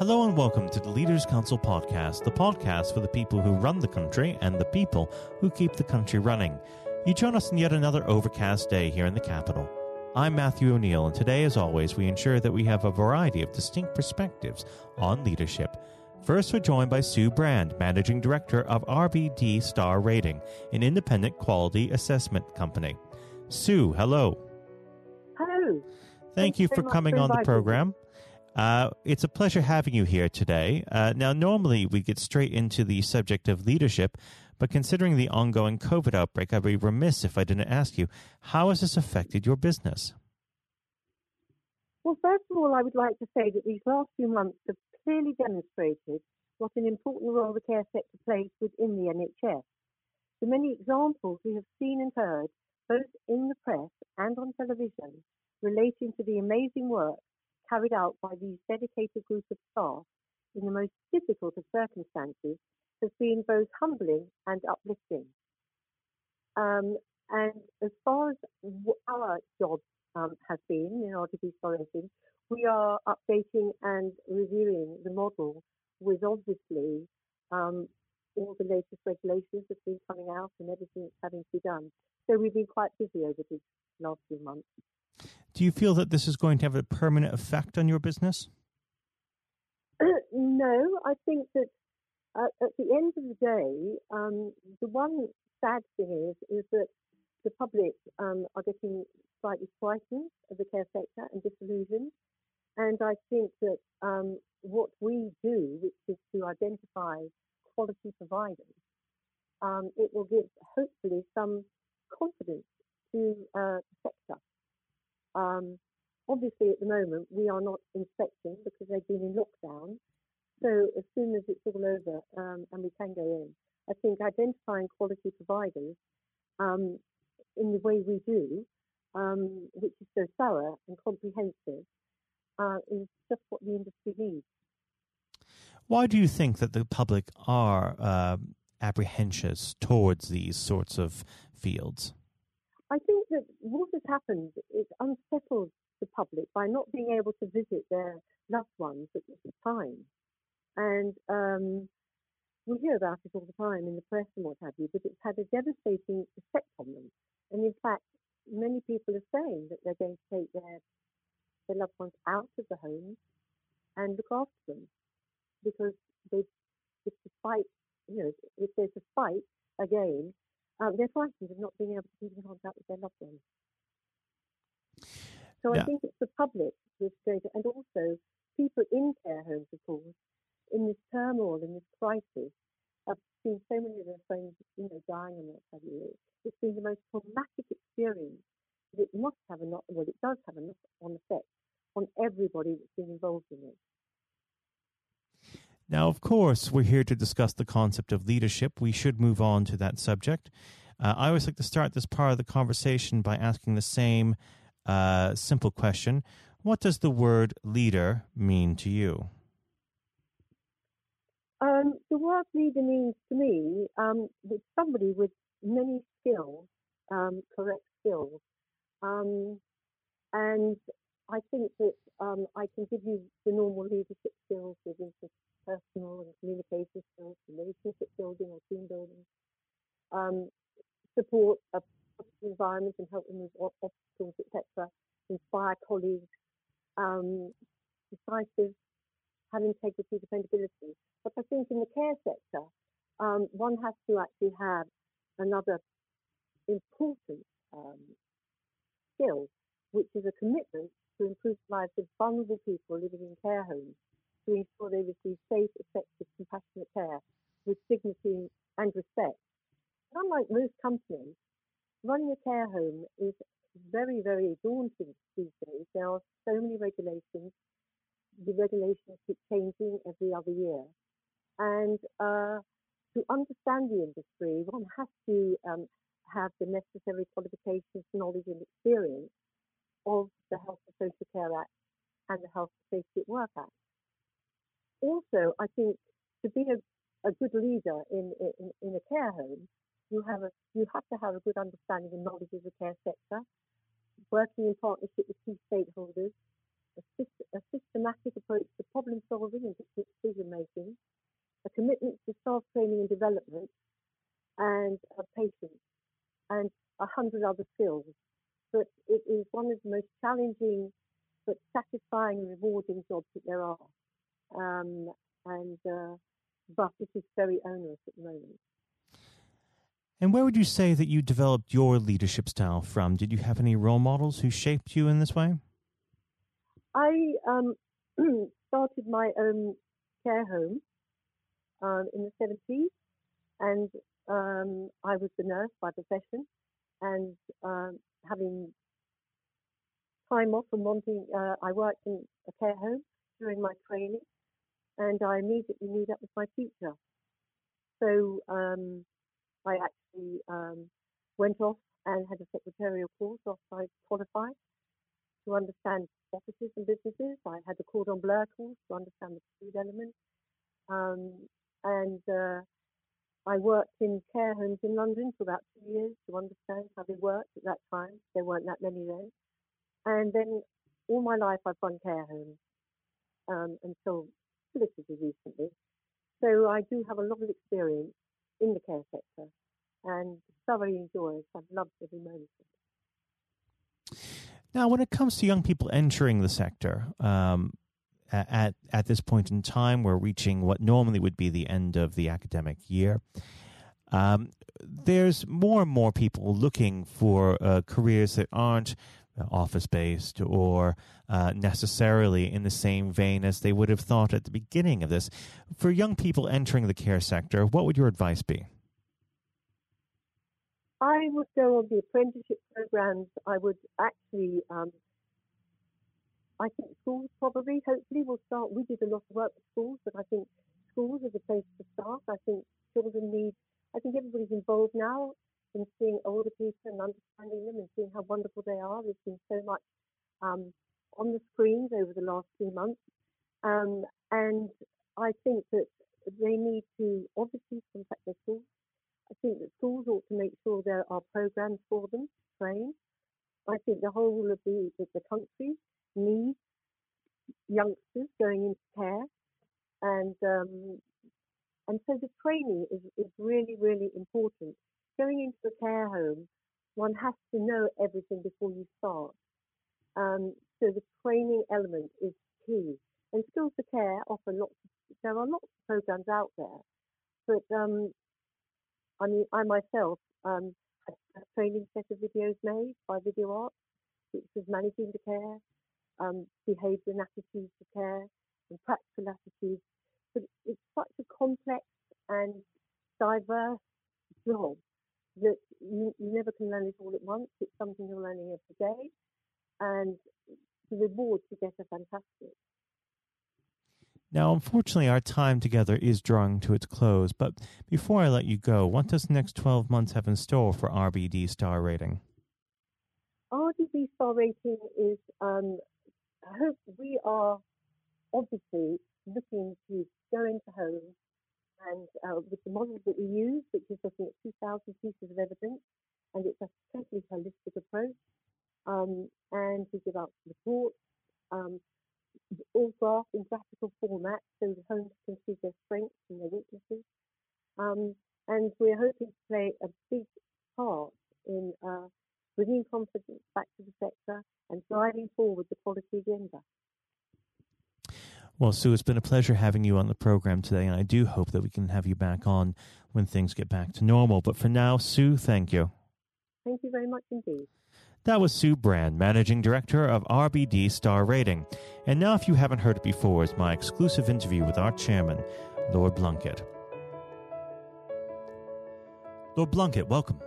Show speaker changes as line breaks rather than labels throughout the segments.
Hello and welcome to the Leaders Council podcast, the podcast for the people who run the country and the people who keep the country running. You join us in yet another overcast day here in the capital. I'm Matthew O'Neill, and today, as always, we ensure that we have a variety of distinct perspectives on leadership. First, we're joined by Sue Brand, Managing Director of RBD Star Rating, an independent quality assessment company. Sue, hello.
Hello.
Thank you for coming on the
program. me.
Uh, it's a pleasure having you here today. Uh, now, normally we get straight into the subject of leadership, but considering the ongoing COVID outbreak, I'd be remiss if I didn't ask you how has this affected your business?
Well, first of all, I would like to say that these last few months have clearly demonstrated what an important role the care sector plays within the NHS. The many examples we have seen and heard, both in the press and on television, relating to the amazing work carried out by these dedicated group of staff in the most difficult of circumstances has been both humbling and uplifting. Um, and as far as our job um, has been in RBD Rating, we are updating and reviewing the model with obviously um, all the latest regulations that have been coming out and everything that's having to be done. So we've been quite busy over these last few months.
Do you feel that this is going to have a permanent effect on your business?
no, I think that uh, at the end of the day, um, the one sad thing is is that the public um, are getting slightly frightened of the care sector and disillusioned. And I think that um, what we do, which is to identify quality providers, um, it will give hopefully some confidence to uh, the sector. Um, obviously, at the moment, we are not inspecting because they've been in lockdown. So as soon as it's all over um, and we can go in, I think identifying quality providers um, in the way we do, um, which is so thorough and comprehensive, uh, is just what the industry needs.
Why do you think that the public are um apprehensive towards these sorts of fields?
I think that what has happened is unsettled the public by not being able to visit their loved ones at this time. And um, we hear about it all the time in the press and what have you, but it's had a devastating effect on them. And in fact, many people are saying that they're going to take their, their loved ones out of the home and look after them because they, fight, you know, if there's a fight again, um, they're frightened of not being able to keep in contact with their loved ones. So
Yeah.
I think it's the public that's going to, and also people in care homes, of course, in this turmoil, in this crisis. I've seen so many of their friends, you know, dying and what have you. It's been the most traumatic experience. It must have a knock, well, it does have a knock-on effect on everybody that's been involved in it.
Now, of course, we're here to discuss the concept of leadership. We should move on to that subject. Uh, I always like to start this part of the conversation by asking the same uh, simple question What does the word leader mean to you?
Um, the word leader means to me um, that somebody with many skills, um, correct skills, um, and I think that um, I can give you the normal leadership skills with interpersonal and communication skills, relationship building or team building, um, support a positive environment and help remove obstacles, etc., inspire colleagues, um, decisive, have integrity, dependability. But I think in the care sector, um, one has to actually have another important um, skill, which is a commitment to improve the lives of vulnerable people living in care homes, to ensure they receive safe, effective, compassionate care with dignity and respect. Unlike most companies, running a care home is very, very daunting these days. There are so many regulations. The regulations keep changing every other year. And uh, to understand the industry, one has to um, have the necessary qualifications, knowledge, and experience of the Health and Social Care Act and the Health and Safety at Work Act. Also, I think to be a, a good leader in, in, in a care home, you have a you have to have a good understanding and knowledge of the care sector, working in partnership with key stakeholders, a, a systematic approach to problem solving and decision making, a commitment to staff training and development, and patience, and a hundred other skills. But it is one of the most challenging but satisfying and rewarding jobs that there are. Um, and uh, but it is very onerous at the moment.
And where would you say that you developed your leadership style from? Did you have any role models who shaped you in this way?
I um, started my own care home um, in the 70s, and um, I was the nurse by profession. And um, having time off from wanting, uh, I worked in a care home during my training, and I immediately knew that was my future. So um, I actually um, went off and had a secretarial course after I qualified to understand offices and businesses. I had the cordon bleu course to understand the food element. Um, and uh, I worked in care homes in London for about two years to understand how they worked at that time. There weren't that many then. And then all my life I've run care homes um, until relatively recently. So I do have a lot of experience in the care sector and thoroughly enjoy it. I've loved every moment of it.
Now, when it comes to young people entering the sector, um, at at this point in time, we're reaching what normally would be the end of the academic year. Um, there's more and more people looking for uh, careers that aren't office based or uh, necessarily in the same vein as they would have thought at the beginning of this. For young people entering the care sector, what would your advice be?
I would go on the apprenticeship programs. I would actually, um, I think schools probably, hopefully, will start. We did a lot of work with schools, but I think schools are the place to start. I think children need, I think everybody's involved now in seeing older people and understanding them and seeing how wonderful they are. There's been so much um, on the screens over the last few months. Um, and I think that they need to obviously contact their schools. I think that schools ought to make sure there are programs for them to train. I think the whole of the, the country needs youngsters going into care. And um, and so the training is, is really, really important going into a care home, one has to know everything before you start. Um, so the training element is key. And Skills for Care offer lots. Of, there are lots of programs out there, but um, I mean, I myself um, had a training set of videos made by Video Art, which was managing the care, um, behaviour and attitudes to care, and practical attitudes. But it's such a complex and diverse job that you, you never can learn it all at once. It's something you're learning every day, and the rewards you get are fantastic.
Now, unfortunately, our time together is drawing to its close, but before I let you go, what does the next 12 months have in store for RBD star rating?
RBD star rating is, um, I hope we are obviously looking to go into homes and uh, with the model that we use, which is looking at 2,000 pieces of evidence, and it's a totally holistic approach. Um, and we give out reports, um, all graphed in graphical format, so the homes can see their strengths and their weaknesses. Um, and we're hoping to play a big part in uh, bringing confidence back to the sector and driving forward the quality agenda.
Well, Sue, it's been a pleasure having you on the program today, and I do hope that we can have you back on when things get back to normal. But for now, Sue, thank you.
Thank you very much indeed.
That was Sue Brand, Managing Director of RBD Star Rating. And now, if you haven't heard it before, is my exclusive interview with our chairman, Lord Blunkett. Lord Blunkett, welcome.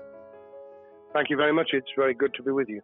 Thank you very much. It's very good to be with you.